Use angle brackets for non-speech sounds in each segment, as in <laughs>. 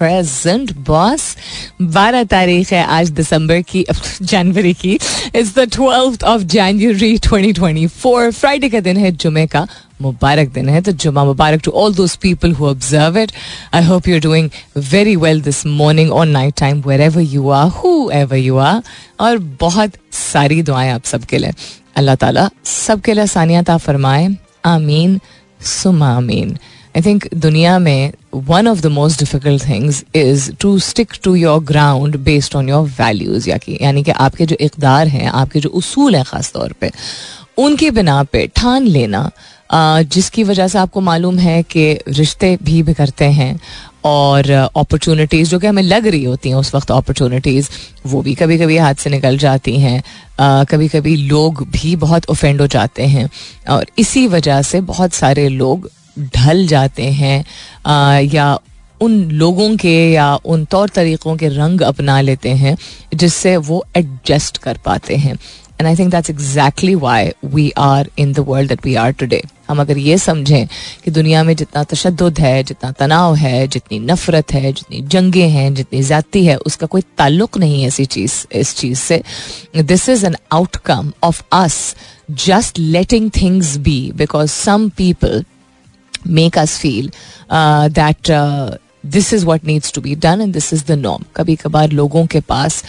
Present boss बारह तारीख है आज दिसंबर की, <laughs> जनवरी की. It's the twelfth of January 2024 Friday का दिन है जुमे का मुबारक दिन है. तो जुमा मुबारक to all those people who observe it I hope you are doing very well this morning और night time wherever you are whoever you are और बहुत सारी दुआएँ आप सबके लिए. अल्लाह ताला सबके लिए आसानियात फरमाए. आमीन सुमा आमीन. आई थिंक दुनिया में one of the most difficult things is to stick to your ground based on your values या कि यानी कि आपके जो इकदार हैं, आपके जो उसूल हैं ख़ास तौर पे, उनकी बिना पे ठान लेना जिसकी वजह से आपको मालूम है कि रिश्ते भी बिगड़ते हैं और अपॉर्चुनिटीज़ जो कि हमें लग रही होती हैं उस वक्त अपॉर्चुनिटीज़ वो भी कभी कभी हाथ से निकल जाती हैं। कभी कभी लोग भी बहुत ऑफेंड हो जाते हैं और इसी वजह से बहुत सारे लोग ढल जाते हैं आ, या उन लोगों के या उन तौर तरीक़ों के रंग अपना लेते हैं जिससे वो एडजस्ट कर पाते हैं। And I think that's exactly why we are in the world that we are today हम अगर ये समझें कि दुनिया में जितना तशद है जितना तनाव है जितनी नफरत है जितनी जंगें हैं जितनी ज़्यादती है उसका कोई ताल्लुक नहीं है ऐसी चीज़ इस चीज़ से। This is an outcome of us just letting things be because some people make us feel that uh, this is what needs to be done and this is the नॉम कभी कभार लोगों के पास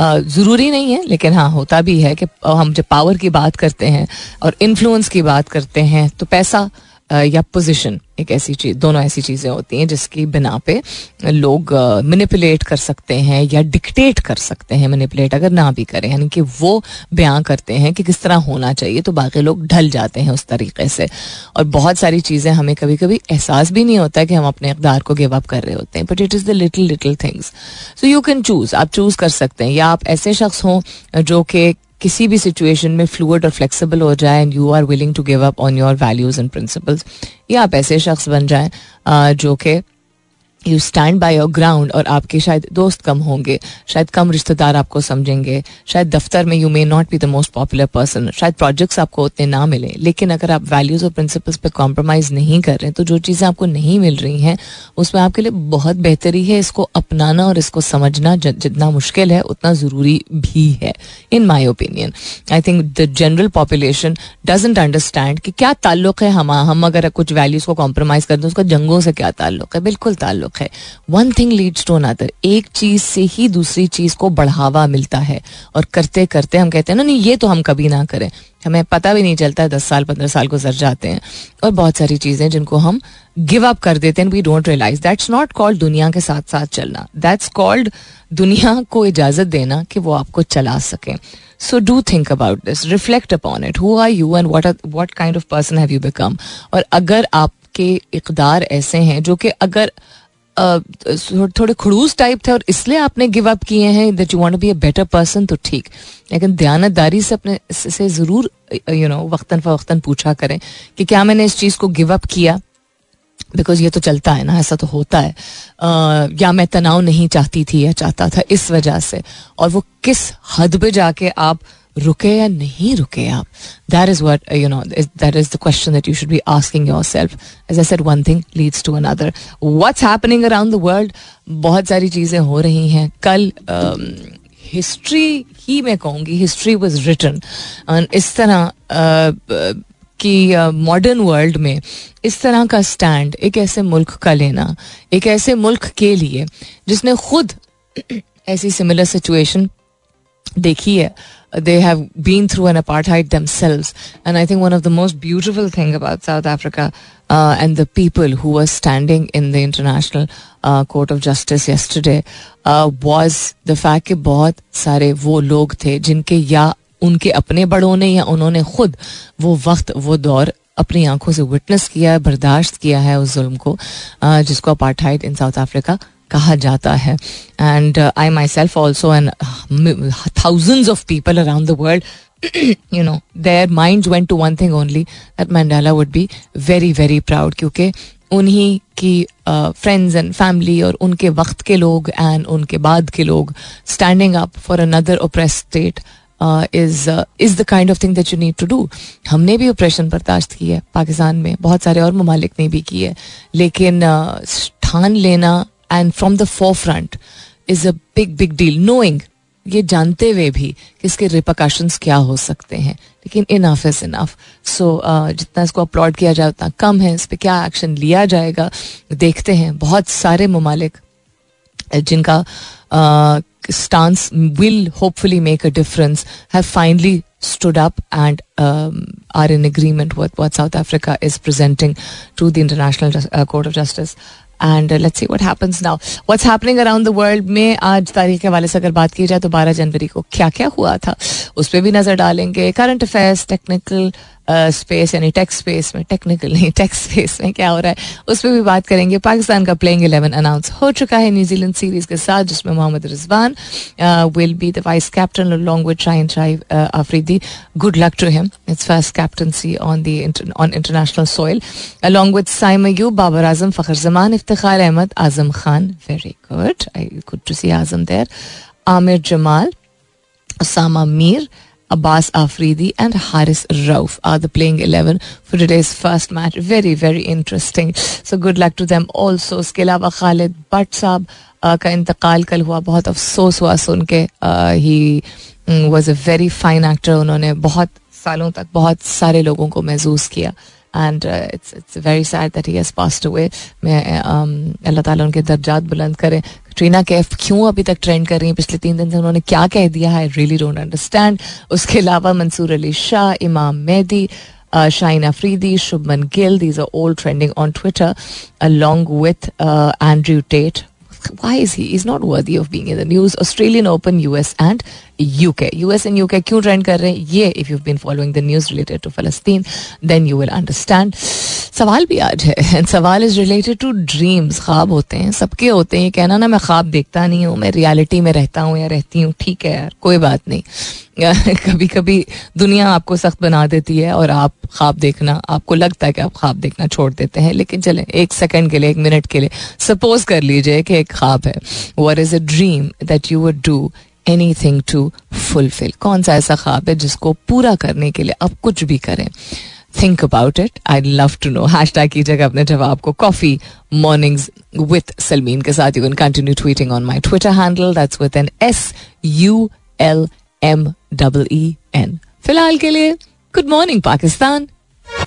uh, ज़रूरी नहीं है लेकिन हाँ होता भी है कि हम जब पावर की बात करते हैं और इन्फ्लुएंस की बात करते हैं तो पैसा या पोजीशन एक ऐसी चीज़, दोनों ऐसी चीज़ें होती हैं जिसकी बिना पे लोग मैनिपुलेट कर सकते हैं या डिक्टेट कर सकते हैं मैनिपुलेट अगर ना भी करें, यानी कि वो बयां करते हैं कि किस तरह होना चाहिए तो बाकी लोग ढल जाते हैं उस तरीके से। और बहुत सारी चीज़ें हमें कभी कभी एहसास भी नहीं होता कि हम अपने इकदार को गिव अप कर रहे होते हैं but it is the little little things so you can choose आप चूज़ कर सकते हैं। या आप ऐसे शख्स हों जो कि किसी भी सिचुएशन में फ्लूड और फ्लेक्सिबल हो जाए and you are willing to give up on your values and principles या आप ऐसे शख्स बन जाए जो कि you stand by your ground और आपके शायद दोस्त कम होंगे, शायद कम रिश्तेदार आपको समझेंगे, शायद दफ्तर में you may not be the most popular person शायद प्रोजेक्ट्स आपको उतने ना मिले, लेकिन अगर आप वैल्यूज़ और प्रिंसिपल्स पे कॉम्प्रोमाइज नहीं कर रहे तो जो चीज़ें आपको नहीं मिल रही हैं, उसमें आपके लिए बहुत बेहतरी है इसको अपनाना और इसको समझना जितना मुश्किल है, उतना ज़रूरी भी है in my opinion I think the general population doesn't understand कि क्या ताल्लुक है हम हम अगर कुछ वैल्यूज़ को कॉम्प्रोमाइज़ कर दें, उसका जंगों से क्या ताल्लुक है? बिल्कुल ताल्लुक है। One thing leads to another एक चीज़ से ही दूसरी चीज़ को बढ़ावा मिलता है। और करते करते हम कहते हैं ना नहीं, ये तो हम कभी ना करें। हमें पता भी नहीं चलता दस साल, पंद्रह साल गुजर जाते हैं। और बहुत सारी चीज़ें जिनको हम गिव अप कर देते हैं। We don't realize that's not called दुनिया के साथ साथ चलना। दैट्स कॉल्ड दुनिया को इजाज़त देना कि वो आपको चला सकें। So do think about this reflect upon it who are you and what what kind of person have you become और अगर आपके इकदार ऐसे हैं जो कि अगर थोड़े खड़ूस टाइप थे और इसलिए आपने गिव अप किए हैं that you want be a better person तो ठीक। लेकिन दयानतदारी से अपने से ज़रूर यू नो वक्तन फ़वक्ता पूछा करें कि क्या मैंने इस चीज़ को गिव अप किया? बिकॉज़ ये तो चलता है ना ऐसा तो होता है। uh, या मैं तनाव नहीं चाहती थी या चाहता था इस वजह से। और वो किस हद पे जाके आप रुके या नहीं रुके आप? That is what you know that is the question that you should be asking yourself as I said one thing leads to another what's happening around the world बहुत सारी चीज़ें हो रही हैं। कल हिस्ट्री um, ही मैं कहूँगी हिस्ट्री वॉज़ रिटर्न इस तरह कि मॉडर्न वर्ल्ड में इस तरह का स्टैंड एक ऐसे मुल्क का लेना एक ऐसे मुल्क के लिए जिसने खुद <clears throat> ऐसी सिमिलर सिचुएशन देखी है। they have been through an apartheid themselves. And I think one of the most beautiful thing about South Africa uh, and the people who were standing in the International uh, Court of Justice yesterday uh, was the fact कि बहुत सारे वो लोग थे जिनके या उनके अपने बड़ों ने या उन्होंने खुद वो वक्त वो दौर अपनी आंखों से विटनेस किया है बर्दाश्त किया है उस जुल्म को जिसको अपार्टहाइड इन साउथ अफ्रीका कहा जाता है. And I myself also and thousands of people around the world you know their mind went to one thing only that Mandela would be very very proud क्योंकि उन्हीं की फ्रेंड्स एंड फैमिली और उनके वक्त के लोग एंड उनके बाद के लोग standing up for another oppressed state is is the kind of thing that you need to do हमने भी ऑपरेशन बर्दाश्त की है पाकिस्तान में बहुत सारे और ममालिक ने भी की है लेकिन ठान लेना and from the forefront is a big big deal knowing ये जानते हुए भी कि इसके रिपोकशंस क्या हो सकते हैं। लेकिन इनफ इज़ इनफ सो जितना इसको अपलॉड किया जाए उतना कम है। इस पर क्या एक्शन लिया जाएगा देखते हैं। बहुत सारे ममालिक जिनका stance will hopefully make a difference have finally stood up and um, are in agreement with what South Africa is presenting to the International uh, Court of Justice. And let's see what happens now what's happening around the world में आज तारीख के हवाले से अगर बात की जाए तो 12 जनवरी को क्या क्या हुआ था? उस पर भी नज़र डालेंगे. करंट अफेयर्स टेक्निकल स्पेस यानी टेक्स स्पेस में टेक्निकल नहीं टेक्स स्पेस में क्या हो रहा है? उस पर भी बात करेंगे। पाकिस्तान का प्लेइंग इलेवन अनाउंस हो चुका है न्यूजीलैंड सीरीज़ के साथ जिसमें Mohammad Rizwan will be the vice captain long with Shaheen Shah Afridi good luck to him it's first captaincy on the on international soil along with Saim Ayub Babar Azam Fakhar Zaman Iftikhar Ahmed Azam Khan very good I good to see Azam there Aamir Jamal Osama Mir, Abbas Afridi and Haris Rauf are the playing 11 for today's first match. Very, very interesting. So good luck to them also. उसके अलावा खालिद भट्ट साहब का इंतकाल कल हुआ बहुत अफसोस हुआ सुन के he was a very fine actor उन्होंने बहुत सालों तक बहुत सारे लोगों को महसूस किया and it's it's very sad that he has passed away मैं अल्लाह ताला उनके दर्जात बुलंद करें कटरीना कैफ क्यों अभी तक ट्रेंड कर रही है पिछले तीन दिन से उन्होंने क्या कह दिया है रियली डोंट अंडरस्टैंड उसके अलावा Mansoor Ali Shah Imam Mehdi Shaheen Afridi Shubman Gill these are all trending on Twitter along with Andrew Tate why is he? He's not worthy of being in the news. Australian Open, US and UK. US and UK क्यों trend कर रहे हैं? ये if you been following the news related to फलस्तीन then you will understand सवाल भी आज है and सवाल इज़ रिलेटेड टू ड्रीम्स ख्वाब होते हैं, सबके होते हैं. ये कहना ना, मैं ख्वाब देखता नहीं हूँ, मैं रियलिटी में रहता हूँ या रहती हूँ. ठीक है यार, कोई बात नहीं. <laughs> कभी कभी दुनिया आपको सख्त बना देती है और आप ख्वाब देखना, आपको लगता है कि आप ख्वाब देखना छोड़ देते हैं. लेकिन चले, एक सेकंड के लिए, एक मिनट के लिए सपोज़ कर लीजिए कि एक ख्वाब है. What is a dream that you would do anything to fulfil कौन सा ऐसा ख्वाब है जिसको पूरा करने के लिए आप कुछ भी करें? Think about it I love to know hashtag कीजिएगा अपने जवाब को कॉफ़ी मॉर्निंग्स विथ सलमीन के साथ. You can continue tweeting on my Twitter handle that's with N S U L M double E N फ़िलहाल के लिए good morning Pakistan.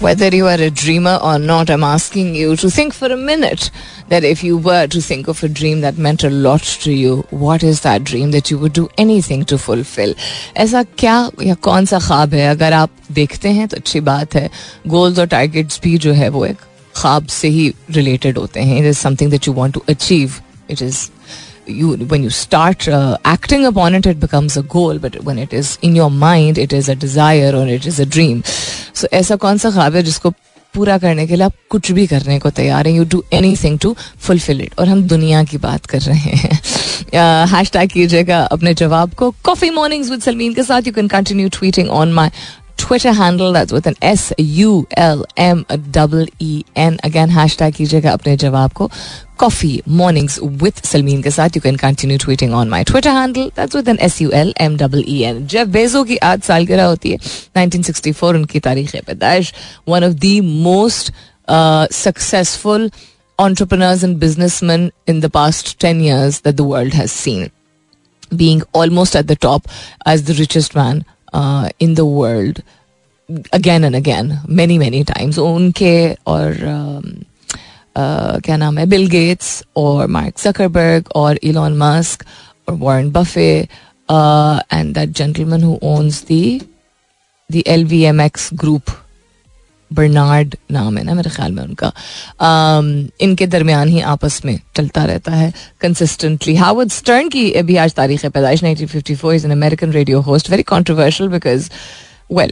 Whether you are a dreamer or not, I'm asking you to think for a minute that if you were to think of a dream that meant a lot to you, what is that dream that you would do anything to fulfill? ऐसा क्या या कौन सा ख्वाब है अगर आप देखते हैं तो अच्छी बात है गोल्स और टारगेट्स भी जो है वो एक ख्वाब से ही रिलेटेड होते हैं it is something that you want to achieve it is You when you start uh, acting upon it it becomes a goal but when it is in your mind it is a desire or it is a dream. So ऐसा कौन सा ख्वाब है जिसको पूरा करने के लिए आप कुछ भी करने को तैयार हैं? You do anything to fulfil it और हम दुनिया की बात कर रहे हैं। <laughs> हैश टैग कीजिएगा अपने जवाब को। कॉफ़ी मॉर्निंग्स विद सलमीन के साथ you can continue tweeting on my Twitter handle that's with an S U L M double E N again hashtag कीजिएगा अपने जवाब को coffee mornings with Salmeen के साथ you can continue tweeting on my Twitter handle that's with an S U L M double E N Jeff Bezos की आज सालगिरह होती है 1964 उनकी तारीख पैदाइश one of the most uh, successful entrepreneurs and businessmen in the past 10 years that the world has seen being almost at the top as the richest man uh, in the world Again and again many many times. उनके और क्या नाम है Bill Gates और Mark Zuckerberg और Elon Musk और Warren Buffett and that gentleman who owns the the L V M X group Bernard नाम है ना मेरे ख्याल में उनका। Um, इनके दरमियान ही आपस में चलता रहता है कंसिस्टेंटली हावर्ड स्टर्न की अभी आज तारीख पैदाइश 1954 is an American radio host very controversial because well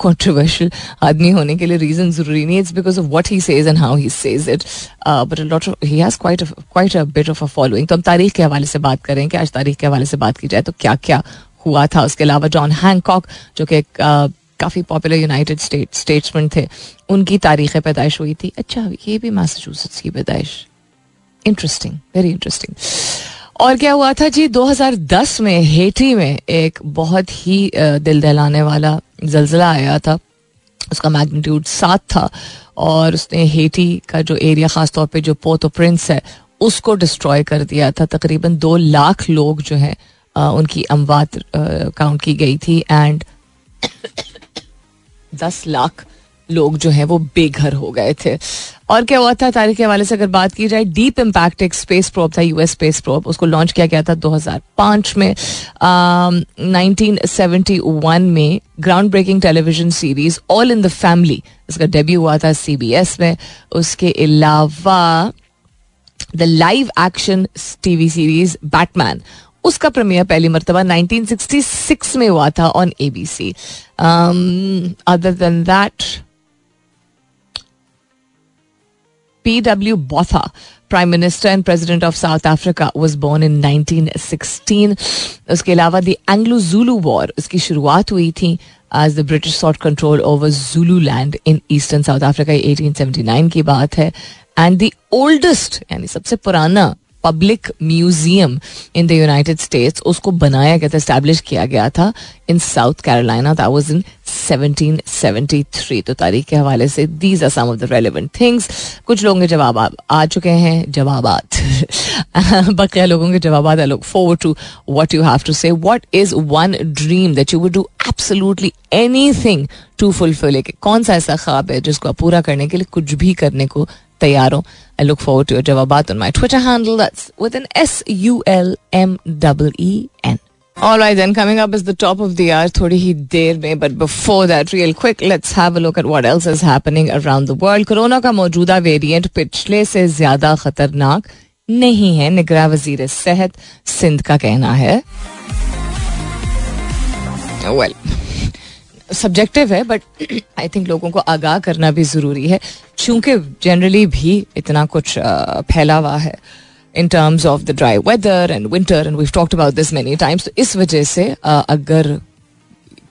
controversial <laughs> आदमी होने के लिए रीजन ज़रूरी नहीं it's because of what he says and how he says it but lot he has quite quite a bit of a following तो हम तारीख के हवाले से बात करें कि आज तारीख के हवाले से बात की जाए तो क्या क्या हुआ था। उसके अलावा जॉन हैंकॉक जो कि एक काफ़ी पॉपुलर यूनाइटेड स्टेट स्टेट्समैन थे, उनकी तारीख पैदाइश हुई थी। अच्छा ये भी मैसाचुसेट्स की पैदाइश। इंटरेस्टिंग वेरी इंटरेस्टिंग और क्या हुआ था जी 2010 में हेटी में एक बहुत ही दिल दहलाने वाला जलजिला आया था। उसका मैग्नीट्यूड सात था और उसने हेटी का जो एरिया ख़ास तौर पे जो पोतो प्रिंस है, उसको डिस्ट्रॉय कर दिया था। तकरीबन दो लाख लोग जो हैं उनकी अमवात काउंट की गई थी एंड <coughs> दस लाख लोग जो हैं वो बेघर हो गए थे। और क्या हुआ था? तारीख के हवाले से अगर बात की जाए डीप इम्पैक्ट एक स्पेस प्रोब था यूएस स्पेस प्रोब उसको लॉन्च किया गया था 2005 में। आ, 1971 में groundbreaking television series all in the family इसका डेब्यू हुआ था सीबीएस में। उसके अलावा the live action TV series Batman उसका प्रीमियर पहली मरतबा 1966 में हुआ था on ABC other than that P W Botha prime minister and president of South Africa was born in 1916 उसके अलावा द एंग्लो जूलू वॉर उसकी शुरुआत हुई थी as the British sought control over Zululand in eastern South Africa 1879 की बात है. And the oldest यानी सबसे पुराना public museum in the United States, उसको बनाया गया था इस्टेब्लिश किया गया था in South Carolina. That was in 1773 तो तारीख के हवाले से these are some of the relevant things कुछ लोगों के जवाब आ चुके हैं, जवाबात। <laughs> बकिया लोगों के जवाब I look forward to what you have to say what is one dream that you would do absolutely anything to fulfil कौन सा ऐसा ख्वाब है जिसको आप पूरा करने के लिए कुछ भी करने को तैयार हो? I look forward to your जवाबात on my Twitter handle that's with N S U L M double E N All right, then coming up is the top of the hour, थोड़ी ही देर में but before that, real quick, let's have a look at what else is happening around the world. Corona का मौजूदा variant पिछले से ज्यादा खतरनाक नहीं है निगरा वजीर सेहत सिंध का कहना है वेल well, सब्जेक्टिव है बट आई थिंक लोगों को आगाह करना भी ज़रूरी है। चूँकि जनरली भी इतना कुछ फैला हुआ है in terms of the dry weather and winter and we talked about this many times तो इस वजह से अगर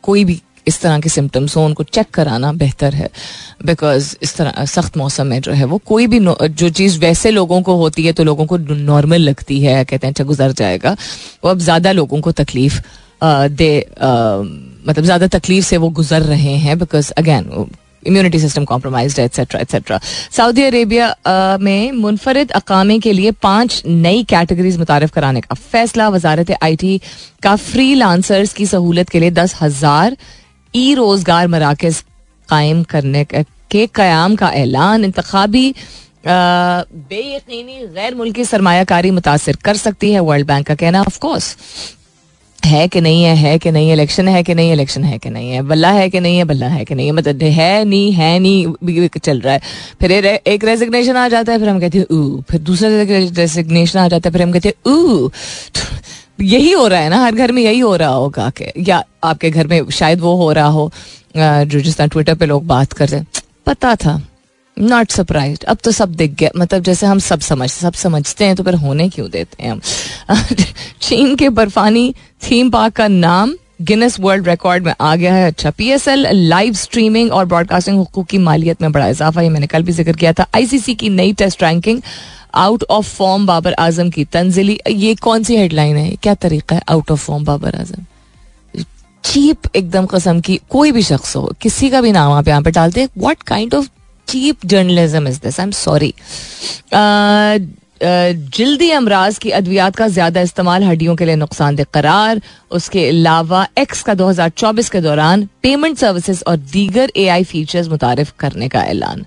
कोई भी इस तरह के सिम्टम्स हो, उनको चेक कराना बेहतर है। बिकॉज़ इस तरह सख्त मौसम में जो है, वो कोई भी जो चीज़ वैसे लोगों को होती है तो लोगों को नॉर्मल लगती है, कहते हैं अच्छा गुजर जाएगा। वो अब ज़्यादा लोगों को तकलीफ़ दे मतलब ज़्यादा तकलीफ़ से वो गुजर रहे हैं because again immunity system compromise etcetera etcetera Saudi Arabia में मुनफरद अकामे के लिए पाँच नई कैटेगरीज मुतारफ कराने का फैसला। वजारत आई टी का फ्री लांसर्स की सहूलत के लिए दस हज़ार ई रोज़गार मराकज कायम करने के क्याम का ऐलान। इंतबी बेयकीनी, गैर मुल्की सरमाकारी मुतासर कर सकती है। वर्ल्ड बैंक का कहना ऑफकोर्स है कि नहीं है है कि नहीं इलेक्शन है कि नहीं इलेक्शन है कि नहीं है, बल्ला है कि नहीं है, बल्ला है कि नहीं है मतलब है नहीं है नहीं चल रहा है। फिर एक रेजिग्नेशन आ जाता है, फिर हम कहते हैं, ऊ, फिर दूसरा रेजिग्नेशन आ जाता है, फिर हम कहते हैं, ऊ। यही हो रहा है ना, हर घर में यही हो रहा होगा कि, या आपके घर में शायद वो हो रहा हो जो जिस तरह ट्विटर पे लोग बात कर रहे हैं। पता था। नॉट सरप्राइज़ अब तो सब दिख गया। मतलब जैसे हम सब समझ, सब समझते हैं तो फिर होने क्यों देते हैं हम? <laughs> चीन के बर्फानी थीम पार्क का नाम गिनेस वर्ल्ड रिकॉर्ड में आ गया है। अच्छा P S L live streaming और ब्रॉडकास्टिंग हुकूक की मालियत में बड़ा इजाफा, ये मैंने कल भी ज़िक्र किया था। आईसीसी की नई test ranking out of form Babar Azam की तंजिली। ये कौन सी हेडलाइन है? क्या तरीका है out of form Babar Azam? Cheap एकदम कसम की, कोई भी शख्स हो, किसी का भी नाम आप यहाँ पे डालते हैं। What kind of cheap journalism is this I am sorry जल्दी अमराज की अद्वियात का ज़्यादा इस्तेमाल हड्डियों के लिए नुकसानदेह करार, उसके अलावा एक्स का 2024 के दौरान पेमेंट सर्विसेज़ और दीगर ए आई फीचर्स मुतारफ करने का ऐलान।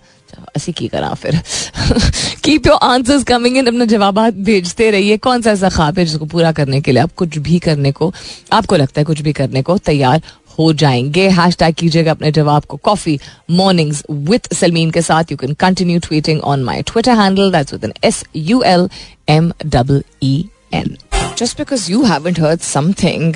ऐसी की करा फिर। Keep your answers coming in अपने जवाब भेजते रहिए। कौन सा ऐसा ख्वाब है जिसको पूरा करने के लिए आप कुछ भी करने को, आपको लगता है कुछ भी करने को तैयार हो जाएँगे। हैश टैग कीजिएगा अपने जवाब को। कॉफ़ी मॉर्निंग्स विथ सलमीन के साथ। You can continue tweeting on my Twitter handle that's with N S U L M double E N just because you haven't heard something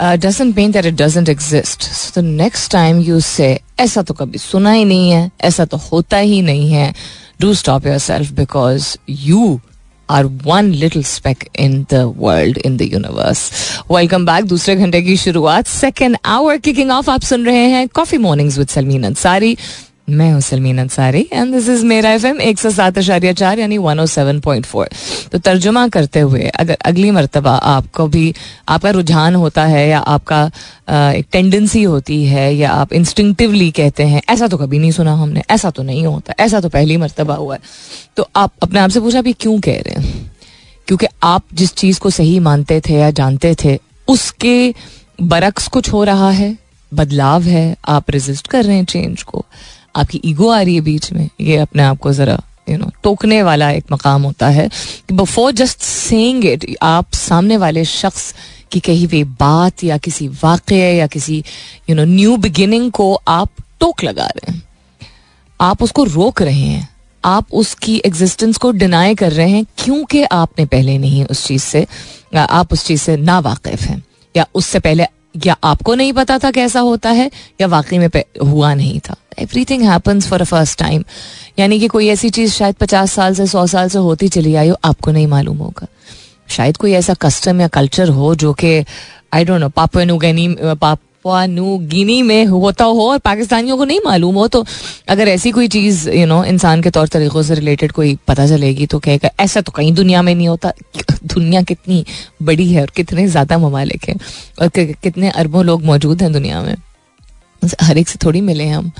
doesn't mean that it doesn't exist so the next time you say ऐसा तो कभी सुना ही नहीं है, ऐसा तो होता ही नहीं है do stop yourself because you are one little speck in the world in the universe welcome back दूसरे घंटे की शुरुआत सेकेंड आवर किकिंग ऑफ़ आप सुन रहे हैं coffee mornings with Salmeen Ansari मैं हूँ Salmeen Ansari and this is मेरा एफ़ एम एक सौ सात आशार्य चार, यानी one O seven point four तो तर्जुमा करते हुए अगर अगली मरतबा आपको भी, आपका रुझान होता है या आपका एक टेंडेंसी होती है या आप इंस्टिंक्टिवली कहते हैं, ऐसा तो कभी नहीं सुना हमने, ऐसा तो नहीं होता, ऐसा तो पहली मरतबा हुआ है। तो आप अपने आप से पूछा भी क्यों कह रहे हैं? क्योंकि आप जिस चीज़ को सही मानते थे या जानते थे, उसके बरक्स कुछ हो रहा है, बदलाव है, आप रेजिस्ट कर रहे हैं चेंज को। आपकी ईगो आ रही है बीच में, ये अपने आप को ज़रा यू नो टोकने वाला एक मकाम होता है। कि बिफोर जस्ट सेइंग इट आप सामने वाले शख्स की कही हुई बात या किसी वाक्य या किसी यू नो न्यू बिगिनिंग को आप टोक लगा रहे हैं। आप उसको रोक रहे हैं। आप उसकी एग्जिस्टेंस को डिनाई कर रहे हैं क्योंकि आपने पहले नहीं उस चीज़ से आप उस चीज़ से ना वाकिफ हैं, या उससे पहले या आपको नहीं पता था कैसा होता है, या वाकई में हुआ नहीं था। Everything happens for a first time यानी कि कोई ऐसी चीज़ शायद पचास साल से, सौ साल से होती चली आई हो, आपको नहीं मालूम होगा। शायद कोई ऐसा कस्टम या कल्चर हो जो कि आई डोंट नो पापा नुगैनी पाप न्यू गिनी में होता हो और पाकिस्तानियों को नहीं मालूम हो तो अगर ऐसी कोई चीज़ यू नो इंसान के तौर तरीक़ों से रिलेटेड कोई पता चलेगी तो कहेगा, ऐसा तो कहीं दुनिया में नहीं होता। दुनिया कितनी बड़ी है और कितने ज़्यादा ममालिक हैं और कितने अरबों लोग मौजूद हैं दुनिया में। हर एक से थोड़ी मिले हैं हम।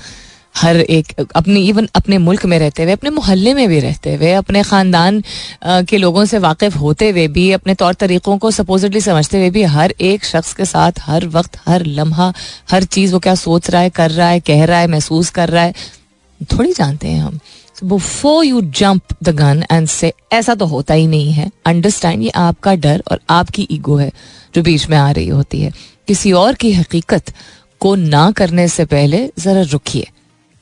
हर एक, अपने इवन अपने मुल्क में रहते हुए, अपने मोहल्ले में भी रहते हुए, अपने ख़ानदान के लोगों से वाकिफ होते हुए भी, अपने तौर तरीक़ों को सपोजिटली समझते हुए भी हर एक शख्स के साथ, हर वक्त, हर लम्हा, हर चीज़ वो क्या सोच रहा है, कर रहा है, कह रहा है, महसूस कर रहा है, थोड़ी जानते हैं हम। Before you jump the gun and say ऐसा तो होता ही नहीं है अंडरस्टैंड ये आपका डर और आपकी ईगो है, जो बीच में आ रही होती है। किसी और की हकीकत को ना करने से पहले ज़रा रुकिए।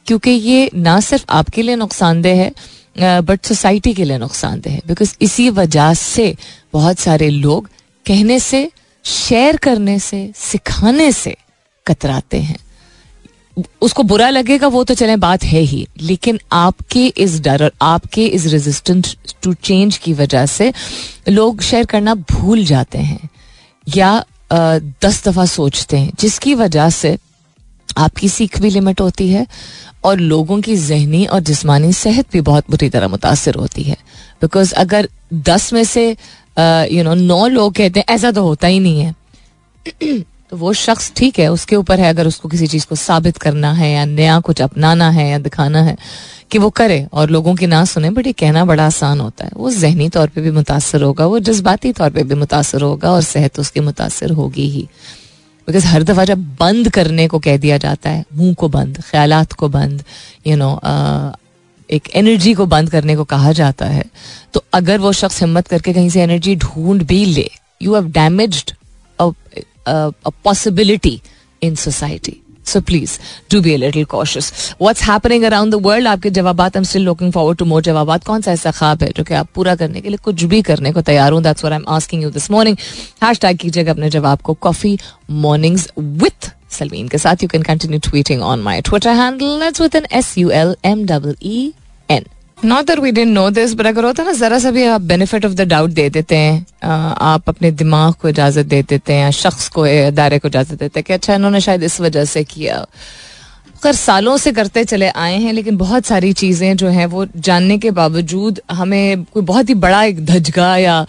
क्योंकि ये ना सिर्फ़ आपके लिए नुकसानदेह है बट सोसाइटी के लिए नुकसानदेह है। बिकॉज़ इसी वजह से बहुत सारे लोग कहने से शेयर करने से, सिखाने से कतराते हैं। उसको बुरा लगेगा, वो तो चले, बात है ही। लेकिन आपके इस डर और आपके इस रेजिस्टेंट टू चेंज की वजह से लोग शेयर करना भूल जाते हैं। या दस दफ़ा सोचते हैं, जिसकी वजह से आपकी सीख भी लिमिट होती है और लोगों की जहनी और जिसमानी सेहत भी बहुत बुरी तरह मुतासर होती है। बिकॉज़ अगर दस में से यू नो नौ लोग कहते हैं, ऐसा तो होता ही नहीं है। तो वो शख्स ठीक है, उसके ऊपर है, अगर उसको किसी चीज़ को साबित करना है या नया कुछ अपनाना है या दिखाना है कि वो करे और लोगों की ना सुने बट ये कहना बड़ा आसान होता है। वो जहनी तौर पे भी मुतासर होगा, वो जज्बाती तौर पे भी मुतासर होगा और सेहत उसकी मुतासर होगी ही। बिकॉज़ हर दफ़ा जब बंद करने को कह दिया जाता है मुँह को बंद ख्याल को बंद यू you नो know, एक एनर्जी को बंद करने को कहा जाता है तो अगर वो शख्स हिम्मत करके कहीं से एनर्जी ढूंढ भी ले you have damaged possibility in society so please do be little cautious what's happening around the world आपके जवाब I am still looking forward to more जवाब। कौन सा ऐसा खाब है जो कि आप पूरा करने के लिए कुछ भी करने को तैयार हूँ? That's what I am asking you this morning hashtag कीजिएगा अपने जवाब को। कॉफ़ी मॉर्निंग्स विथ सलमीन के साथ। You can continue tweeting on my Twitter handle that's with N S U L M double E N not that we don't know this but अगर होता है ना, जरा सा भी आप बेनिफिट ऑफ़ द डाउट दे देते हैं आप अपने दिमाग को इजाज़त दे देते हैं शख्स को इदारे को इजाज़त देते हैं कि अच्छा इन्होंने शायद इस वजह से किया। खैर सालों से करते चले आए हैं, लेकिन बहुत सारी चीज़ें जो हैं, वो जानने के बावजूद हमें कोई बहुत ही बड़ा एक धजगा या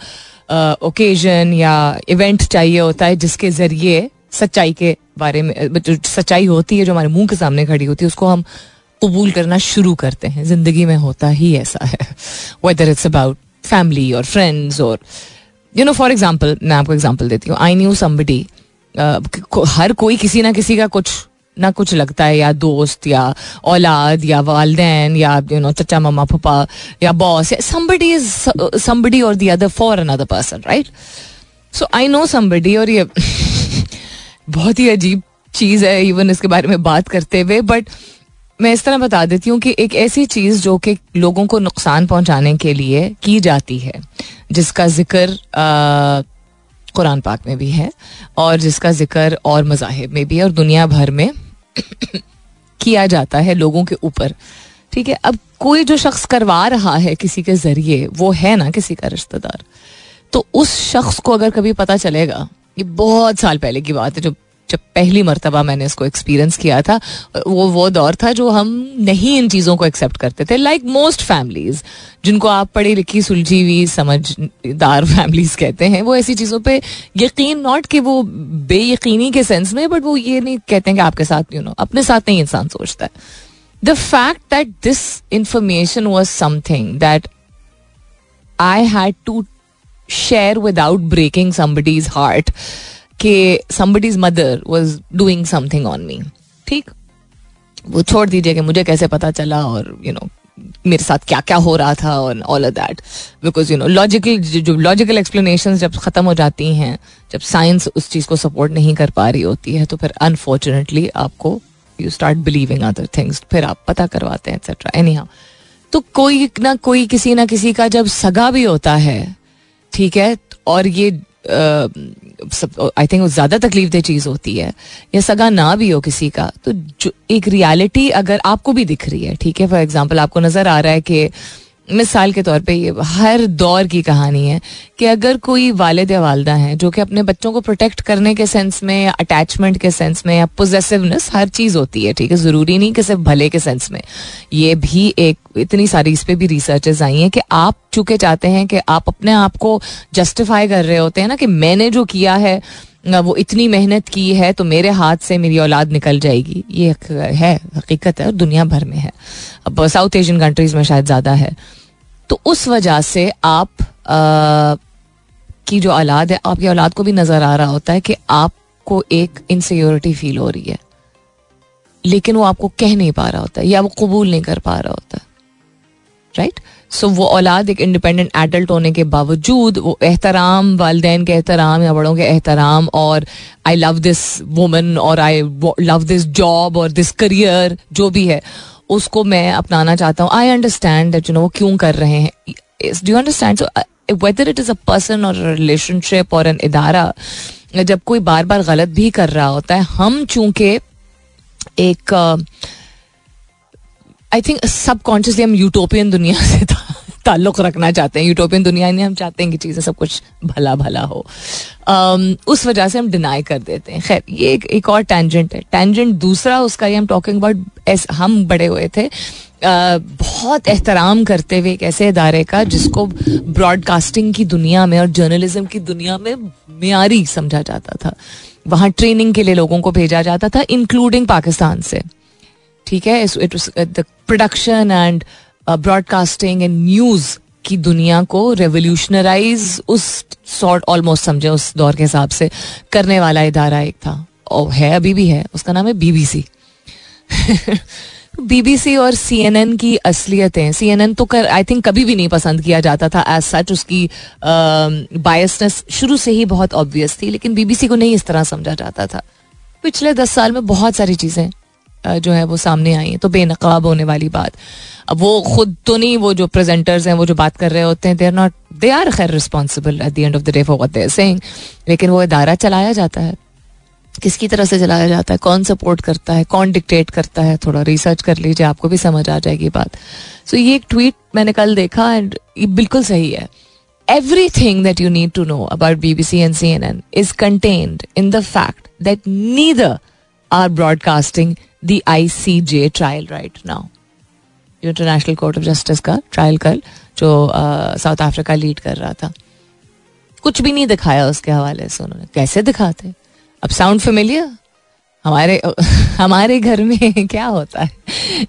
ओकेजन या इवेंट चाहिए होता है, जिसके ज़रिए सच्चाई के बारे में सच्चाई होती है, जो हमारे मुँह के सामने खड़ी होती है, उसको हम कबूल करना शुरू करते हैं। ज़िंदगी में होता ही ऐसा है। वेदर इट्स अबाउट फैमिली और फ्रेंड्स और यू नो फॉर एग्ज़ाम्पल मैं आपको एग्ज़ाम्पल देती हूँ। आई न्यू समबडी हर कोई किसी ना किसी का कुछ ना कुछ लगता है, या दोस्त, या औलाद, या वालदेन, या यू नो चचा मम्मा पापा, या बॉस या समबडी इज़ समबडी और the other for another person right so I know somebody और ये <laughs> बहुत ही अजीब चीज़ है इवन इसके बारे में बात करते हुए बट मैं इस तरह बता देती हूँ कि एक ऐसी चीज़ जो कि लोगों को नुकसान पहुँचाने के लिए की जाती है, जिसका ज़िक्र कुरान पाक में भी है और जिसका ज़िक्र और मजाहिब में भी है और दुनिया भर में <coughs> किया जाता है लोगों के ऊपर। ठीक है, अब कोई जो शख्स करवा रहा है किसी के ज़रिए, वो है ना किसी का रिश्तेदार। तो उस शख्स को अगर कभी पता चलेगा, ये बहुत साल पहले की बात है जो जब पहली मरतबा मैंने इसको एक्सपीरियंस किया था, वो वो दौर था जो हम नहीं इन चीज़ों को एक्सेप्ट करते थे लाइक मोस्ट फैमिलीज़ जिनको आप पढ़ी लिखी, सुलझी हुई, समझदार <laughs> फैमिलीज़ कहते हैं, वो ऐसी चीज़ों पे यकीन नॉट कि वो बेयकीनी के सेंस में बट वो ये नहीं कहते हैं कि आपके साथ यू नो अपने साथ नहीं इंसान सोचता है। The fact that this information was something that I had to share without breaking somebody's heart कि somebody's mother was doing something on me ठीक? वो छोड़ दीजिए कि मुझे कैसे पता चला और यू you नो know, मेरे साथ क्या क्या हो रहा था और all of that because you know logical जो लॉजिकल एक्सप्लेनेशन जब ख़त्म हो जाती हैं जब साइंस उस चीज़ को सपोर्ट नहीं कर पा रही होती है तो फिर अनफॉर्चुनेटली आपको you start believing other things फिर आप पता करवाते हैं एक्सेट्रा एनी तो कोई ना कोई किसी ना किसी का जब सगा भी होता है ठीक है और ये आई थिंक ज़्यादा तकलीफ़ दह चीज़ होती है, या सगा ना भी हो किसी का तो जो एक रियलिटी अगर आपको भी दिख रही है, ठीक है? फॉर एग्ज़ाम्पल आपको नज़र आ रहा है कि मिसाल के तौर पे ये हर दौर की कहानी है कि अगर कोई वालद या वालदा हैं जो कि अपने बच्चों को प्रोटेक्ट करने के सेंस में या अटैचमेंट के सेंस में या पोजेसिवनेस हर चीज़ होती है, ठीक है? ज़रूरी नहीं कि सिर्फ़ भले के सेंस में। ये भी एक, इतनी सारी इस पर भी रिसर्चेज आई हैं कि आप चूँकि चाहते हैं कि आप अपने आप को जस्टिफाई कर रहे होते हैं ना कि मैंने जो किया है वो इतनी मेहनत की है तो मेरे हाथ से मेरी औलाद निकल जाएगी। ये है, हकीकत है और दुनिया भर में है। अब साउथ एशियन कंट्रीज़ में शायद ज़्यादा है। तो उस वजह से आप आ, की जो औलाद है आपकी औलाद को भी नज़र आ रहा होता है कि आपको एक इनसिक्योरिटी फील हो रही है। लेकिन वो आपको कह नहीं पा रहा होता या वो कबूल नहीं कर पा रहा होता। राइट सो वो औलाद एक इंडिपेंडेंट एडल्ट होने के बावजूद वो एहतराम वालदेन के एहतराम या बड़ों के एहतराम और आई लव दिस वुमन और आई लव दिस जॉब और दिस करियर जो भी है उसको मैं अपनाना चाहता हूँ। I understand that you know वो क्यों कर रहे हैं। Do understand so whether it is a person और रिलेशनशिप और एन इदारा, जब कोई बार बार गलत भी कर रहा होता है, हम चूँकि एक आई थिंक सबकॉन्शियसली हम यूटोपियन दुनिया से था। ताल्लुक रखना चाहते हैं। यूटोपियन दुनिया में हम चाहते हैं कि चीज़ें सब कुछ भला भला हो। Um, उस वजह से हम डिनाई कर देते हैं। खैर ये एक, एक और टेंजेंट है। टेंजेंट दूसरा उसका ये हम टॉकिंग अबाउट हम बड़े हुए थे। Uh, बहुत एहतराम करते हुए एक ऐसे इदारे का जिसको ब्रॉडकास्टिंग की दुनिया में और जर्नलिज्म की दुनिया में म्यारी समझा जाता था। वहाँ ट्रेनिंग के लिए लोगों को भेजा जाता था इंक्लूडिंग पाकिस्तान से। ठीक है? It the production and broadcasting and news की दुनिया को रेवोल्यूशनराइज उस सॉर्ट ऑलमोस्ट समझे उस दौर के हिसाब से करने वाला इदारा एक था। और है, अभी भी है। उसका नाम है बीबीसी बीबीसी <laughs> और सीएनएन की असलियतें। सीएनएन तो कर आई थिंक कभी भी नहीं पसंद किया जाता था एज सच उसकी बायसनेस शुरू से ही बहुत ऑब्वियस थी, लेकिन बीबीसी को नहीं इस तरह समझा जाता था। पिछले दस साल में बहुत सारी चीज़ें जो है वो सामने आई हैं। तो बेनकाब होने वाली बात। अब वो खुद तो नहीं वो जो प्रेजेंटर्स हैं वो जो बात कर रहे होते हैं they are not they are खैर responsible at the end of the day for what they saying लेकिन वो इदारा चलाया जाता है। किसकी तरह से चलाया जाता है? कौन सपोर्ट करता है? कौन डिक्टेट करता है? थोड़ा रिसर्च कर लीजिए आपको भी समझ आ जाएगी बात। सो so, ये एक ट्वीट मैंने कल देखा एंड ये बिल्कुल सही है। Everything that you need to know about BBC and CNN is contained in the fact that neither are broadcasting the ICJ trial right now. International court of justice का ट्रायल कल, जो साउथ अफ्रीका लीड कर रहा था। कुछ भी नहीं दिखाया उसके हवाले से उन्होंने। कैसे दिखाते? अब साउंड फेमिलियर हमारे हमारे घर में <laughs> क्या होता है?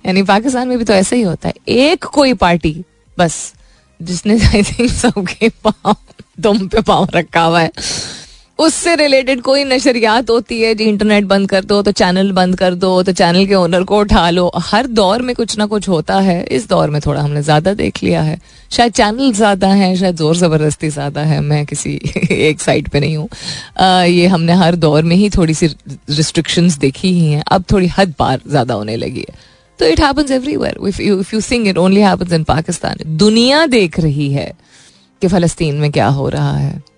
यानी पाकिस्तान में भी तो ऐसे ही होता है। एक कोई पार्टी बस, जिसने आई थिंक सबके पाँव, दुम पे पाँव रखा हुआ है। उससे रिलेटेड कोई नशरियात होती है जी इंटरनेट बंद कर दो तो चैनल बंद कर दो तो चैनल के ओनर को उठा लो। हर दौर में कुछ ना कुछ होता है। इस दौर में थोड़ा हमने ज़्यादा देख लिया है। शायद चैनल ज़्यादा है, शायद ज़ोर ज़बरदस्ती ज़्यादा है। मैं किसी <laughs> एक साइड पे नहीं हूँ। ये हमने हर दौर में ही थोड़ी सी रिस्ट्रिक्शंस देखी ही हैं। अब थोड़ी हद पार ज़्यादा होने लगी है। तो it happens everywhere if you if you think it only happens in Pakistan दुनिया देख रही है कि फलस्तीन में क्या हो रहा है।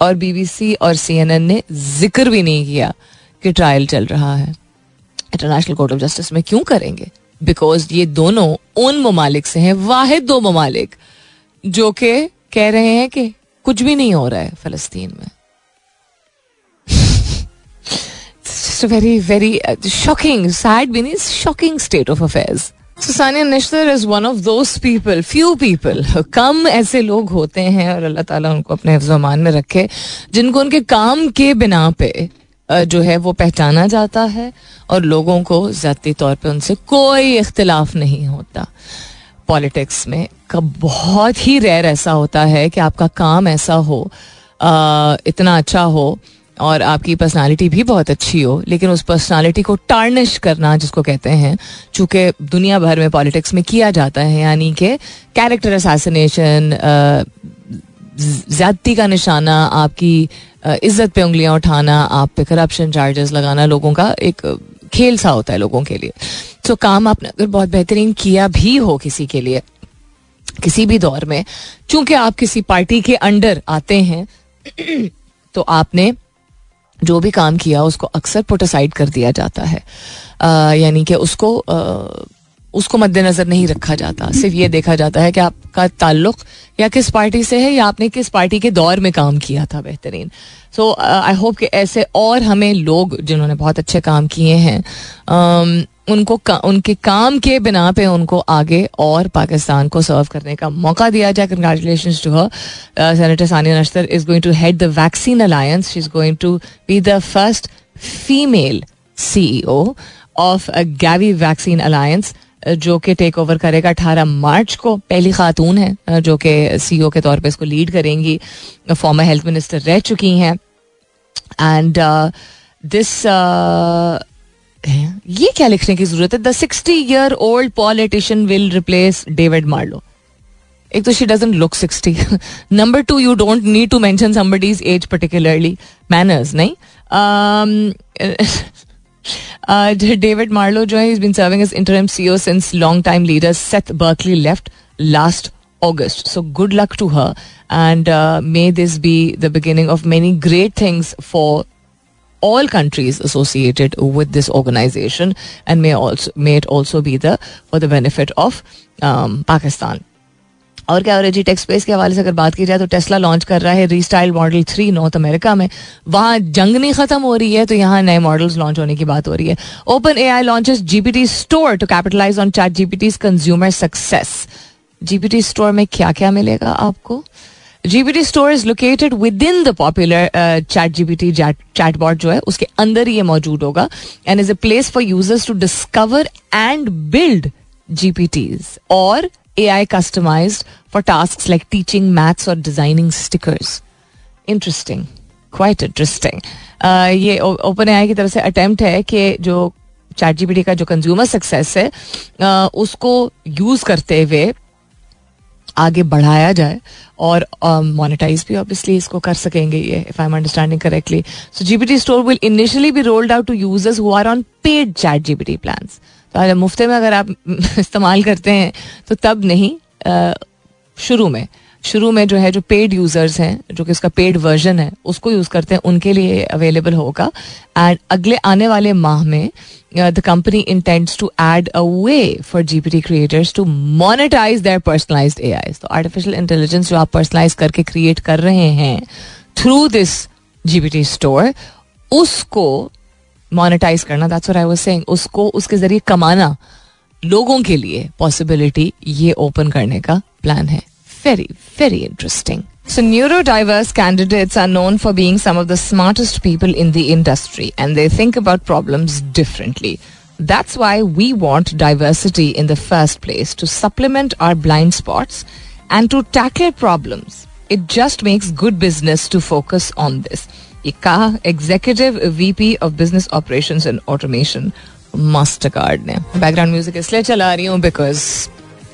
और बीबीसी और सीएनएन ने ज़िक्र भी नहीं किया कि ट्रायल चल रहा है। इंटरनेशनल कोर्ट ऑफ़ जस्टिस में क्यों करेंगे? बिकॉज़ ये दोनों उन ममालिक से हैं, वाहिद दो ममालिक, जो कि कह रहे हैं कि कुछ भी नहीं हो रहा है फलस्तीन में। वेरी वेरी शॉकिंग सैड भी नहीं shocking state of affairs Sania Nishtar is one of those people few people come ऐसे लोग होते हैं और अल्लाह ताला उनको अपने हिफ्जमान में रखे जिनको उनके काम के बिना पे जो है वो पहचाना जाता है और लोगों को ज़ाती तौर पे उनसे कोई इख्तलाफ नहीं होता। पॉलिटिक्स में कब बहुत ही रेयर ऐसा होता है कि आपका काम ऐसा हो आ, इतना अच्छा हो और आपकी पर्सनालिटी भी बहुत अच्छी हो, लेकिन उस पर्सनालिटी को टार्निश करना, जिसको कहते हैं, चूँकि दुनिया भर में पॉलिटिक्स में किया जाता है, यानी कि कैरेक्टर असैसिनेशन ज्यादती का निशाना, आपकी इज़्ज़त पे उंगलियाँ उठाना, आप पे करप्शन चार्जेस लगाना लोगों का एक खेल सा होता है लोगों के लिए। तो काम आपने अगर बहुत बेहतरीन किया भी हो किसी के लिए, किसी भी दौर में, चूँकि आप किसी पार्टी के अंडर आते हैं <clears throat> तो आपने जो भी काम किया उसको अक्सर पोटासाइड कर दिया जाता है। यानी कि उसको आ, उसको मद्देनजर नहीं रखा जाता। सिर्फ़ ये देखा जाता है कि आपका ताल्लुक या किस पार्टी से है या आपने किस पार्टी के दौर में काम किया था बेहतरीन। सो आई होप कि ऐसे और हमें लोग जिन्होंने बहुत अच्छे काम किए हैं उनको का, उनके काम के बिना पे उनको आगे और पाकिस्तान को सर्व करने का मौका दिया जाए। Congratulation to her senator Sania Nishtar is going to head the vaccine alliance she is going to be the first female CEO of Gavi vaccine alliance जो कि टेक ओवर करेगा अठारह मार्च को। पहली खातून है जो कि सीईओ के तौर पे इसको लीड करेंगी। फॉर्मर हेल्थ मिनिस्टर रह चुकी हैं। एंड दिस ये क्या लिखने की ज़रूरत है? The sixty year old politician will replace David Marlow एक तो she doesn't look sixty number two you don't need to mention somebody's age particularly manners नहीं? <laughs> डेविड मार्लो जो है is been serving as interim CEO since long time leader Seth Berkley left last August. So good luck to her, and uh, may this be the beginning of many great things for all countries associated with this organization, and may also may it also be the for the benefit of um, Pakistan. और क्या हो रहा है? जी takes space के हवाले से अगर बात की जाए तो टेस्ला लॉन्च कर रहा है restyle model three North America में। वहाँ जंग नहीं खत्म हो रही है तो यहाँ नए मॉडल्स लॉन्च होने की बात हो रही है। Open A I launches GPT store to capitalise on chat GPT consumer success GPT store में क्या क्या मिलेगा आपको? GPT store is located within the popular chat GPT chatbot जो है उसके अंदर ही ये मौजूद होगा and is a place for users to discover and build GPTs और A I customise for task like teaching maths और designing stickers interesting quite interesting ये ओपन ए आई की तरफ़ से अटेम्प्ट है कि जो चैट जीपीटी का जो कंज्यूमर सक्सेस है uh, उसको यूज़ करते हुए आगे बढ़ाया जाए और मोनिटाइज um, भी ऑब्वियसली इसको कर सकेंगे ये if I am understanding correctly so GPT store will initially be rolled out to users who are on paid chat GPT plans तो मुफ्ते में अगर आप <laughs> इस्तेमाल करते हैं तो तब नहीं शुरू में. शुरू में जो है, जो पेड यूज़र्स हैं, जो कि उसका पेड वर्जन है, उसको यूज़ करते हैं, उनके लिए अवेलेबल होगा। एंड अगले आने वाले माह में the company intends to add a way for GPT creators to monetise their personalised AI तो आर्टिफिशियल इंटेलिजेंस जो आप पर्सनलाइज करके क्रिएट कर रहे हैं थ्रू दिस जीपीटी स्टोर उसको मोनेटाइज करना दैट्स आई वाज सेइंग उसको, उसके ज़रिए कमाना लोगों के लिए पॉसिबिलिटी ये ओपन करने का प्लान है। Very very interesting So, neurodiverse candidates are known for being some of the smartest people in the industry and they think about problems differently. That's why we want diversity in the first place to supplement our blind spots and to tackle problems. It just makes good business to focus on this. ये कहा executive VP of business operation and automation Mastercard ने background music इसलिए चला रही हूँ because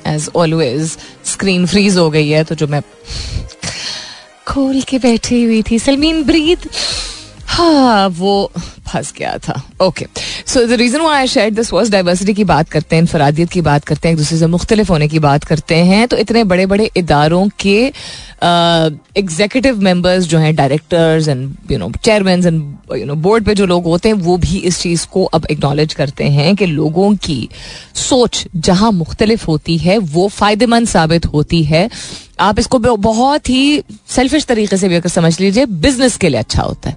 as always screen freeze हो गई है तो जो मैं खोल के बैठी हुई थी, सलमीन ब्रीद। हाँ वो फंस गया था। Okay so the reason why I share this was diversity की बात करते हैं इनफरादियत की बात करते हैं, एक दूसरे से मुख्तलिफ़ होने की बात करते हैं। तो इतने बड़े बड़े इदारों के एग्जीक्यूटिव मेंबर्स जो हैं directors and you know chairman and you know board पे जो लोग होते हैं, वो भी इस चीज़ को अब एक्नॉलेज करते हैं कि लोगों की सोच जहाँ मुख्तलिफ़ होती है, वो फ़ायदेमंद साबित होती है। आप इसको बहुत ही सेल्फिश तरीके से भी अगर समझ लीजिए बिज़नेस के लिए अच्छा होता है।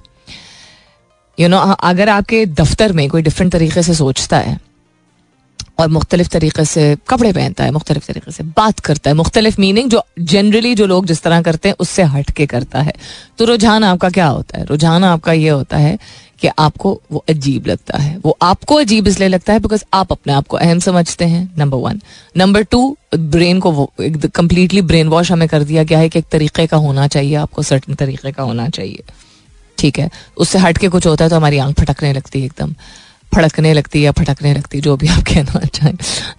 यू नो अगर आपके दफ्तर में कोई डिफरेंट तरीके से सोचता है और मुख्तलिफ़ तरीके से कपड़े पहनता है, मुख्तलिफ़ तरीके से बात करता है, मुख्तलिफ़ मीनिंग जो जनरली जो लोग जिस तरह करते हैं, उससे हट के करता है। तो रुझान आपका क्या होता है? रुझान आपका ये होता है कि आपको वो अजीब लगता है। वो आपको अजीब इसलिए लगता है बिकॉज़ आप अपने आप को अहम समझते हैं number one number two brain को वो कंप्लीटली ब्रेन वॉश हमें कर दिया गया है कि एक तरीके का होना चाहिए, आपको सर्टन तरीके का होना चाहिए। ठीक है। उससे हट के कुछ होता है तो हमारी आँख फटकने लगती है एकदम। फड़कने लगती है या फटकने लगती है, जो भी आप कहना चाहें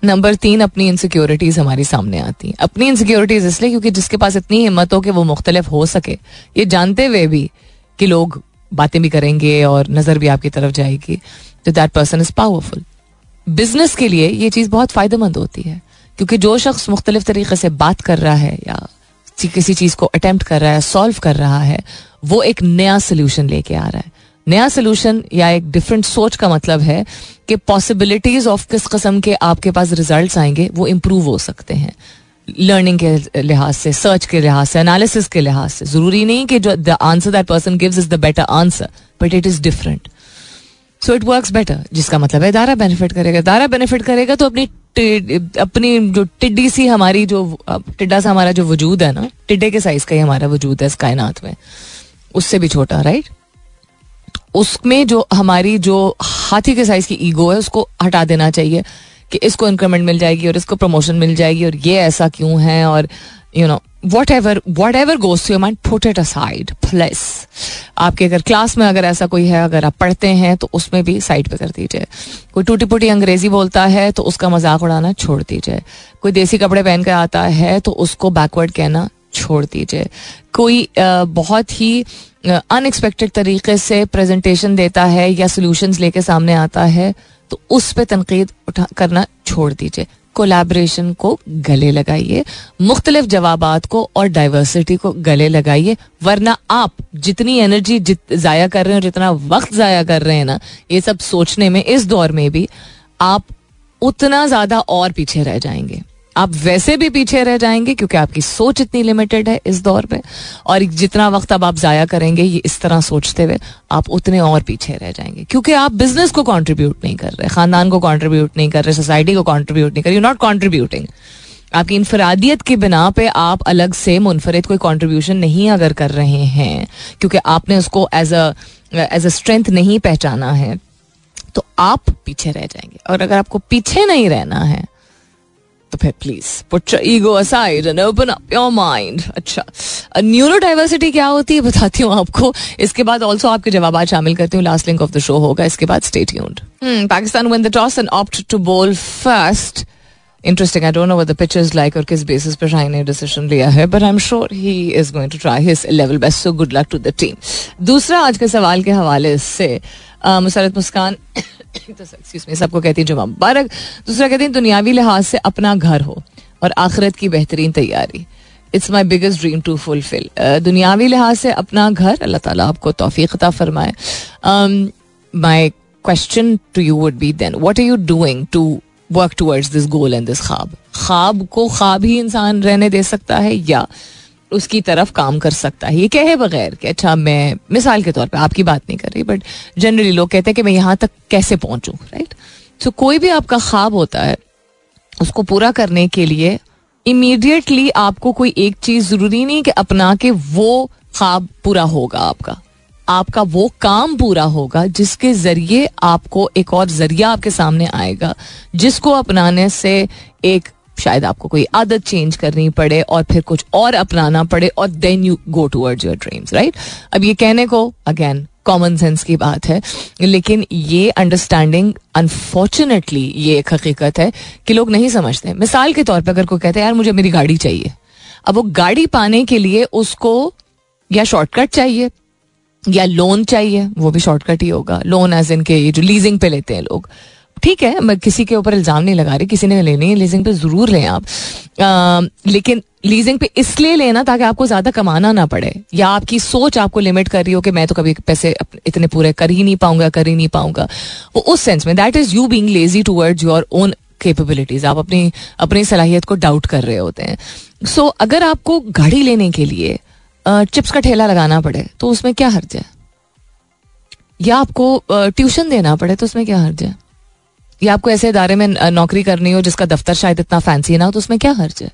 नंबर तीन, अपनी इनसिक्योरिटीज हमारी सामने आती हैं। अपनी इनसिक्योरिटीज इसलिए क्योंकि जिसके पास इतनी हिम्मत हो कि वो मुख्तलिफ़ हो सके। ये जानते हुए भी कि लोग बातें भी करेंगे और नज़र भी आपकी तरफ़ जाएगी। तो that person is powerful business के लिए ये चीज़ बहुत फ़ायदेमंद होती है। क्योंकि जो शख्स मुख्तलिफ़ तरीके से बात कर रहा है या किसी चीज़ को अटेम्प्ट कर रहा है सॉल्व कर रहा है, वो एक नया सोल्यूशन लेके आ रहा है। नया सोल्यूशन या एक डिफरेंट सोच का मतलब है कि पॉसिबिलिटीज ऑफ़ किस कस्म के आपके पास रिज़ल्ट आएँगे, वो इम्प्रूव हो सकते हैं। लर्निंग के लिहाज से सर्च के लिहाज से एनालिसिस के लिहाज से। ज़रूरी नहीं कि जो the answer that person gives is the better answer but it is different so it work better जिसका मतलब है दारा बेनिफिट करेगा। दारा बेनिफिट करेगा तो अपनी अपनी जो टिड्डी सी हमारी जो टिड्डा सा हमारा जो वजूद है ना, टिड्डे के साइज़ का ही हमारा वजूद है इस कायनात में। उससे भी छोटा राइट उसमें जो हमारी जो हाथी के साइज़ की ईगो है, उसको हटा देना चाहिए कि इसको इंक्रीमेंट मिल जाएगी और इसको प्रमोशन मिल जाएगी और ये ऐसा क्यों है और you know whatever whatever goes to mind put it aside plus आपके अगर क्लास में अगर ऐसा कोई है, अगर आप पढ़ते हैं तो उसमें भी साइड पे कर दीजिए। कोई टूटी पुटी अंग्रेज़ी बोलता है तो उसका मज़ाक उड़ाना छोड़ दीजिए। कोई देसी कपड़े पहन कर आता है तो उसको बैकवर्ड कहना छोड़ दीजिए। कोई बहुत ही अनएक्सपेक्टेड तरीके से प्रेजेंटेशन देता है या सोल्यूशंस लेके सामने आता है तो उस पर तनकीद उठा, करना छोड़ दीजिए। कोलैबोरेशन को गले लगाइए, मुख्तलिफ़ जवाब को और डाइवर्सिटी को गले लगाइए, वरना आप जितनी एनर्जी जित ज़ाया कर रहे हैं और जितना वक्त ज़ाया कर रहे हैं ना, ये सब सोचने में, इस दौर में भी आप उतना ज़्यादा और पीछे रह जाएँगे। आप वैसे भी पीछे रह जाएँगे, क्योंकि आपकी सोच इतनी लिमिटेड है इस दौर पे। और जितना वक्त अब आप जाया करेंगे, ये इस तरह सोचते हुए आप उतने और पीछे रह जाएँगे। क्योंकि आप बिज़नेस को कॉन्ट्रीब्यूट नहीं कर रहे, खानदान को कॉन्ट्रीब्यूट नहीं कर रहे सोसाइटी को कॉन्ट्रीब्यूट नहीं कर रहे यू नॉट कॉन्ट्रीब्यूटिंग आपकी इनफरादियत की बिना पे आप अलग से मुनफरद कोई कंट्रीब्यूशन नहीं अगर कर रहे हैं, क्योंकि आपने उसको as a as a strength नहीं पहचाना है तो आप पीछे रह जाएँगे। और अगर आपको पीछे नहीं रहना है तो फिर please put ego aside and open up your mind अच्छा। न्यूरो डाइवर्सिटी क्या होती है बताती हूँ आपको। इसके बाद ऑल्सो आपके जवाब शामिल करती हूँ। Last link of the show होगा। इसके बाद stay tuned Pakistan win the toss and opt to bowl first interesting I don't know what the pitch is like और किस बेसिस पर शाही ने डिसीज़न लिया है but I am sure he is going to try his level best so good luck to the team दूसरा आज के सवाल के हवाले से मुसरत मुस्कान तो सबको कहती है जुमा मुबारक। दूसरा कहती है, दुनियावी लिहाज से अपना घर हो और आखिरत की बेहतरीन तैयारी। It's my biggest dream to fulfil दुनियावी लिहाज से अपना घर, अल्लाह ताला आपको तोफ़ी अता फरमाए। My question to you would be then what are you doing to work towards this goal and this ख्वाब ख्वाब को ख्वाब ही इंसान रहने दे सकता है या उसकी तरफ़ काम कर सकता है। ये कहे बगैर कि अच्छा मैं मिसाल के तौर पे आपकी बात नहीं कर रही बट जनरली लोग कहते हैं कि मैं यहाँ तक कैसे पहुंचूं राइट सो कोई भी आपका ख्वाब होता है, उसको पूरा करने के लिए इमीडिएटली आपको कोई एक चीज़ ज़रूरी नहीं कि अपना के वो ख्वाब पूरा होगा आपका। आपका वो काम पूरा होगा जिसके ज़रिए आपको एक और ज़रिया आपके सामने आएगा, जिसको अपनाने से एक शायद आपको कोई आदत चेंज करनी पड़े और फिर कुछ और अपनाना पड़े और then you go towards your dreams right अब ये कहने को अगेन कॉमन सेंस की बात है, लेकिन ये अंडरस्टैंडिंग अनफॉर्चुनेटली ये एक हकीकत है कि लोग नहीं समझते। मिसाल के तौर पर अगर कोई कहते हैं, यार, मुझे मेरी गाड़ी चाहिए। अब वो गाड़ी पाने के लिए उसको या शॉर्टकट चाहिए, या लोन चाहिए, वो भी शॉर्टकट ही होगा। लोन एज इन के जो लीजिंग पे लेते हैं लोग। ठीक है मैं किसी के ऊपर इल्ज़ाम नहीं लगा रही किसी ने लेनी है लीजिंग पे ज़रूर लें आप। आ, लेकिन लीजिंग पे इसलिए लेना ताकि आपको ज़्यादा कमाना ना पड़े या आपकी सोच आपको लिमिट कर रही हो कि मैं तो कभी पैसे इतने पूरे कर ही नहीं पाऊँगा कर ही नहीं पाऊँगा। वो उस सेंस में that is you being lazy towards your own capabilities आप अपनी अपनी सलाहियत को डाउट कर रहे होते हैं। सो so, अगर आपको गाड़ी लेने के लिए चिप्स का ठेला लगाना पड़े तो उसमें क्या हर्ज है? या आपको ट्यूशन देना पड़े तो उसमें क्या हर्ज है? या आपको ऐसे इदारे में नौकरी करनी हो जिसका दफ्तर शायद इतना फैंसी है ना तो उसमें क्या हर्ज है?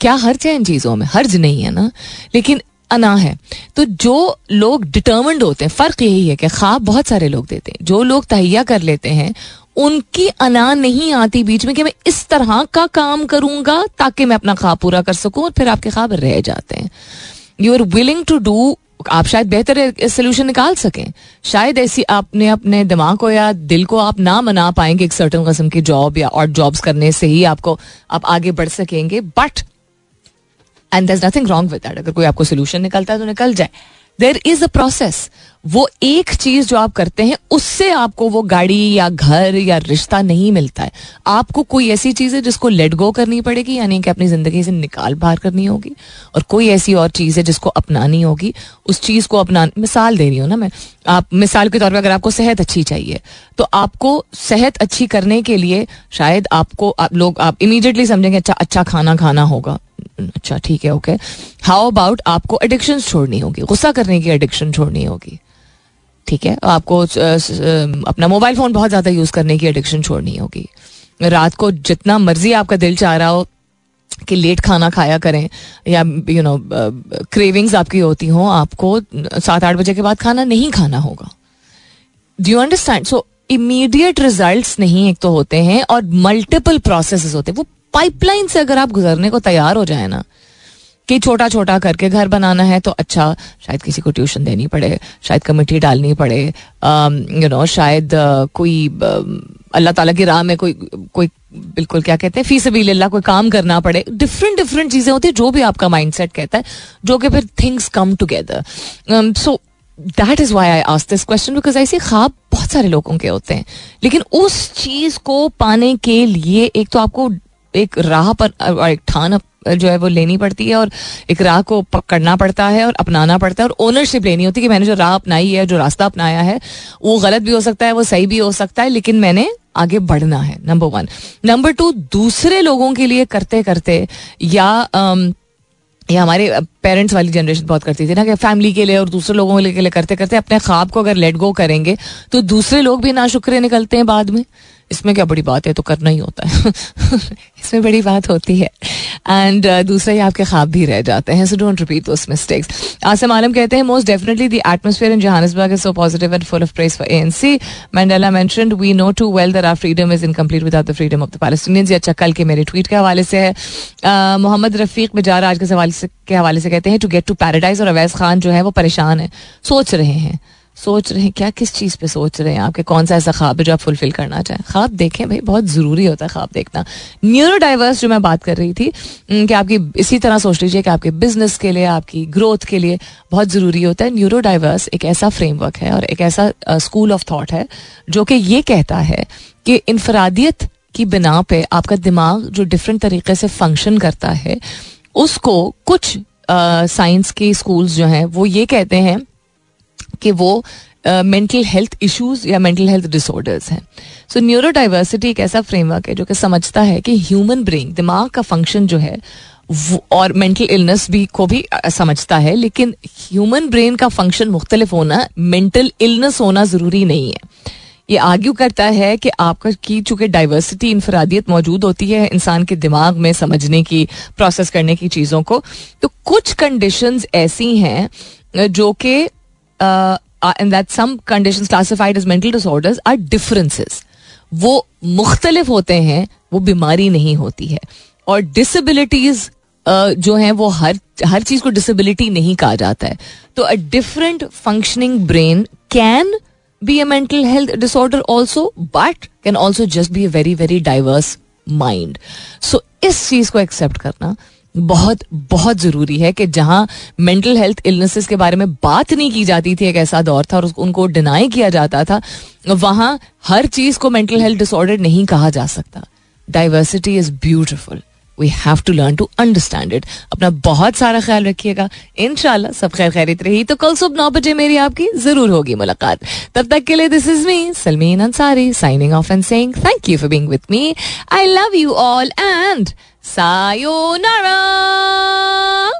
क्या हर्ज है इन चीज़ों में? हर्ज नहीं है ना? लेकिन अना है। तो जो लोग डिटर्मेंड होते हैं, फ़र्क यही है कि ख्वाब बहुत सारे लोग देते हैं। जो लोग तहिया कर लेते हैं, उनकी अना नहीं आती बीच में कि मैं इस तरह का काम करूँगा ताकि मैं अपना ख्वाब पूरा कर सकूँ और फिर आपके ख्वाब रह जाते हैं। You are willing to do आप शायद बेहतर सोल्यूशन निकाल सकें। शायद ऐसी आपने अपने दिमाग को या दिल को आप ना मना पाएँगे एक सर्टन कस्म की जॉब या और जॉब्स करने से ही आपको आप आगे बढ़ सकेंगे but and nothing wrong with that अगर कोई आपको सोल्यूशन निकलता है तो निकल जाए। देर इज़ अ प्रोसेस वो एक चीज़ जो आप करते हैं, उससे आपको वो गाड़ी या घर या रिश्ता नहीं मिलता है। आपको कोई ऐसी चीज़ है जिसको लेट गो करनी पड़ेगी, यानी कि अपनी ज़िंदगी से निकाल बाहर करनी होगी, और कोई ऐसी और चीज़ है जिसको अपनानी होगी, उस चीज़ को अपना, मिसाल दे रही हूँ ना मैं, आप, मिसाल के तौर पर अगर आपको सेहत अच्छी चाहिए तो आपको सेहत अच्छी करने के लिए शायद आपको, आप लोग, आप इमीडिएटली समझेंगे अच्छा अच्छा खाना खाना होगा। अच्छा ठीक है ओके हाउ अबाउट आपको एडिक्शन छोड़नी होगी? गुस्सा करने की एडिक्शन छोड़नी होगी? ठीक है? आपको अपना मोबाइल फ़ोन बहुत ज़्यादा यूज़ करने की एडिक्शन छोड़नी होगी। रात को जितना मर्ज़ी आपका दिल चाह रहा हो कि लेट खाना खाया करें, या यू नो क्रेविंग्स आपकी होती हो, आपको सात आठ बजे के बाद खाना नहीं खाना होगा। Do you understand so immediate result नहीं एक तो होते हैं, और मल्टीपल प्रोसेस होते हैं। वो पाइपलाइन से अगर आप गुजरने को तैयार हो जाए ना कि छोटा छोटा करके घर बनाना है तो अच्छा शायद किसी को ट्यूशन देनी पड़े, शायद कमेटी डालनी पड़े यू नो शायद कोई अल्लाह ताला की राह में कोई कोई बिल्कुल क्या कहते हैं, फ़ीस अल्लाह कोई काम करना पड़े। डिफरेंट डिफरेंट चीज़ें होती है जो भी आपका माइंडसेट कहता है, जो कि फिर things come together so that is why I ask this question because ऐसे ख्वाब बहुत सारे लोगों के होते हैं। लेकिन उस चीज़ को पाने के लिए एक तो आपको एक राह पर एक ठान जो है वो लेनी पड़ती है और एक राह को पकड़ना पड़ता है और अपनाना पड़ता है और ओनरशिप लेनी होती है कि मैंने जो राह अपनाई है जो रास्ता अपनाया है वो गलत भी हो सकता है वो सही भी हो सकता है लेकिन मैंने आगे बढ़ना है नंबर वन नंबर टू दूसरे लोगों के लिए करते करते या um, या हमारे पेरेंट्स वाली जनरेशन बहुत करती थी ना कि फैमिली के लिए और दूसरे लोगों के लिए करते करते अपने ख्वाब को अगर लेट गो करेंगे तो दूसरे लोग भी ना शुक्र निकलते हैं बाद में। इसमें क्या बड़ी बात है? तो करना ही होता है। <laughs> इसमें बड़ी बात होती है। एंड uh, दूसरा ही आपके ख्वाब भी रह जाते हैं so don't repeat those mistakes Asam Alam कहते हैं most definitely the atmosphere in Johannesburg is so positive and full of praise for ANC Mandela mentioned we know too well that our freedom is incomplete without the freedom of the Palestinians ये अच्छा कल के मेरे tweet के हवाले से है। Uh, Mohammad Rafiq बजार आज के हवाले से के हवाले से कहते हैं टू गेट टू पैराडाइज और अवैस खान जो है वो परेशान है। सोच रहे हैं। सोच रहे हैं, क्या किस चीज़ पे सोच रहे हैं आपके कौन सा ऐसा ख्वाब है जो आप फुलफिल करना चाहें? ख्वाब देखें भाई, बहुत ज़रूरी होता है ख्वाब देखना। न्यूरो डाइवर्स जो मैं बात कर रही थी कि आपकी इसी तरह सोच लीजिए कि आपके बिज़नेस के लिए, आपकी ग्रोथ के लिए बहुत ज़रूरी होता है। न्यूरो डाइवर्स एक ऐसा फ्रेमवर्क है और एक ऐसा स्कूल ऑफ़ थाट है जो कि ये कहता है कि इनफरादियत की बिना पे आपका दिमाग जो डिफरेंट तरीके से फ़ंक्शन करता है, उसको कुछ साइंस के स्कूल्स जो हैं, वो ये कहते हैं कि वो मेंटल हेल्थ इश्यूज़ या मेंटल हेल्थ डिसऑर्डर्स हैं। सो न्यूरो डाइवर्सिटी एक ऐसा फ्रेमवर्क है जो कि समझता है कि ह्यूमन ब्रेन दिमाग का फ़ंक्शन जो है और मेंटल इलनेस भी को भी समझता है, लेकिन ह्यूमन ब्रेन का फ़ंक्शन मुख्तलिफ़ होना मेंटल इलनेस होना ज़रूरी नहीं है। ये आर्ग्यू करता है कि आपका, की चूँकि डाइवर्सिटी इनफरादियत मौजूद होती है इंसान के दिमाग में समझने की प्रोसेस करने की चीज़ों को तो कुछ कंडीशंस ऐसी हैं जो कि and that some conditions classified as mental disorders are differences वो मुख्तलिफ़ होते हैं वो बीमारी नहीं होती है। और डिसेबिलिटीज uh, जो हैं वो हर हर चीज़ को डिसेबिलिटी नहीं कहा जाता है। तो a different functioning brain can be a mental health disorder also but can also just be a very very diverse mind so इस चीज़ को एक्सेप्ट करना। बहुत बहुत ज़रूरी है कि जहाँ मेंटल हेल्थ इलनेसेस के बारे में बात नहीं की जाती थी एक ऐसा दौर था और उनको डिनाई किया जाता था, वहाँ हर चीज़ को मेंटल हेल्थ डिसऑर्डर नहीं कहा जा सकता। Diversity is beautiful we have to learn to understand it अपना बहुत सारा ख्याल रखिएगा। इनशाला सब खैर खैरित रही। तो कल सुबह नौ बजे मेरी आपकी ज़रूर होगी मुलाकात। तब तक के लिए this is me Salmeen Ansari signing off and saying thank you for being with me I love you all and さようなら。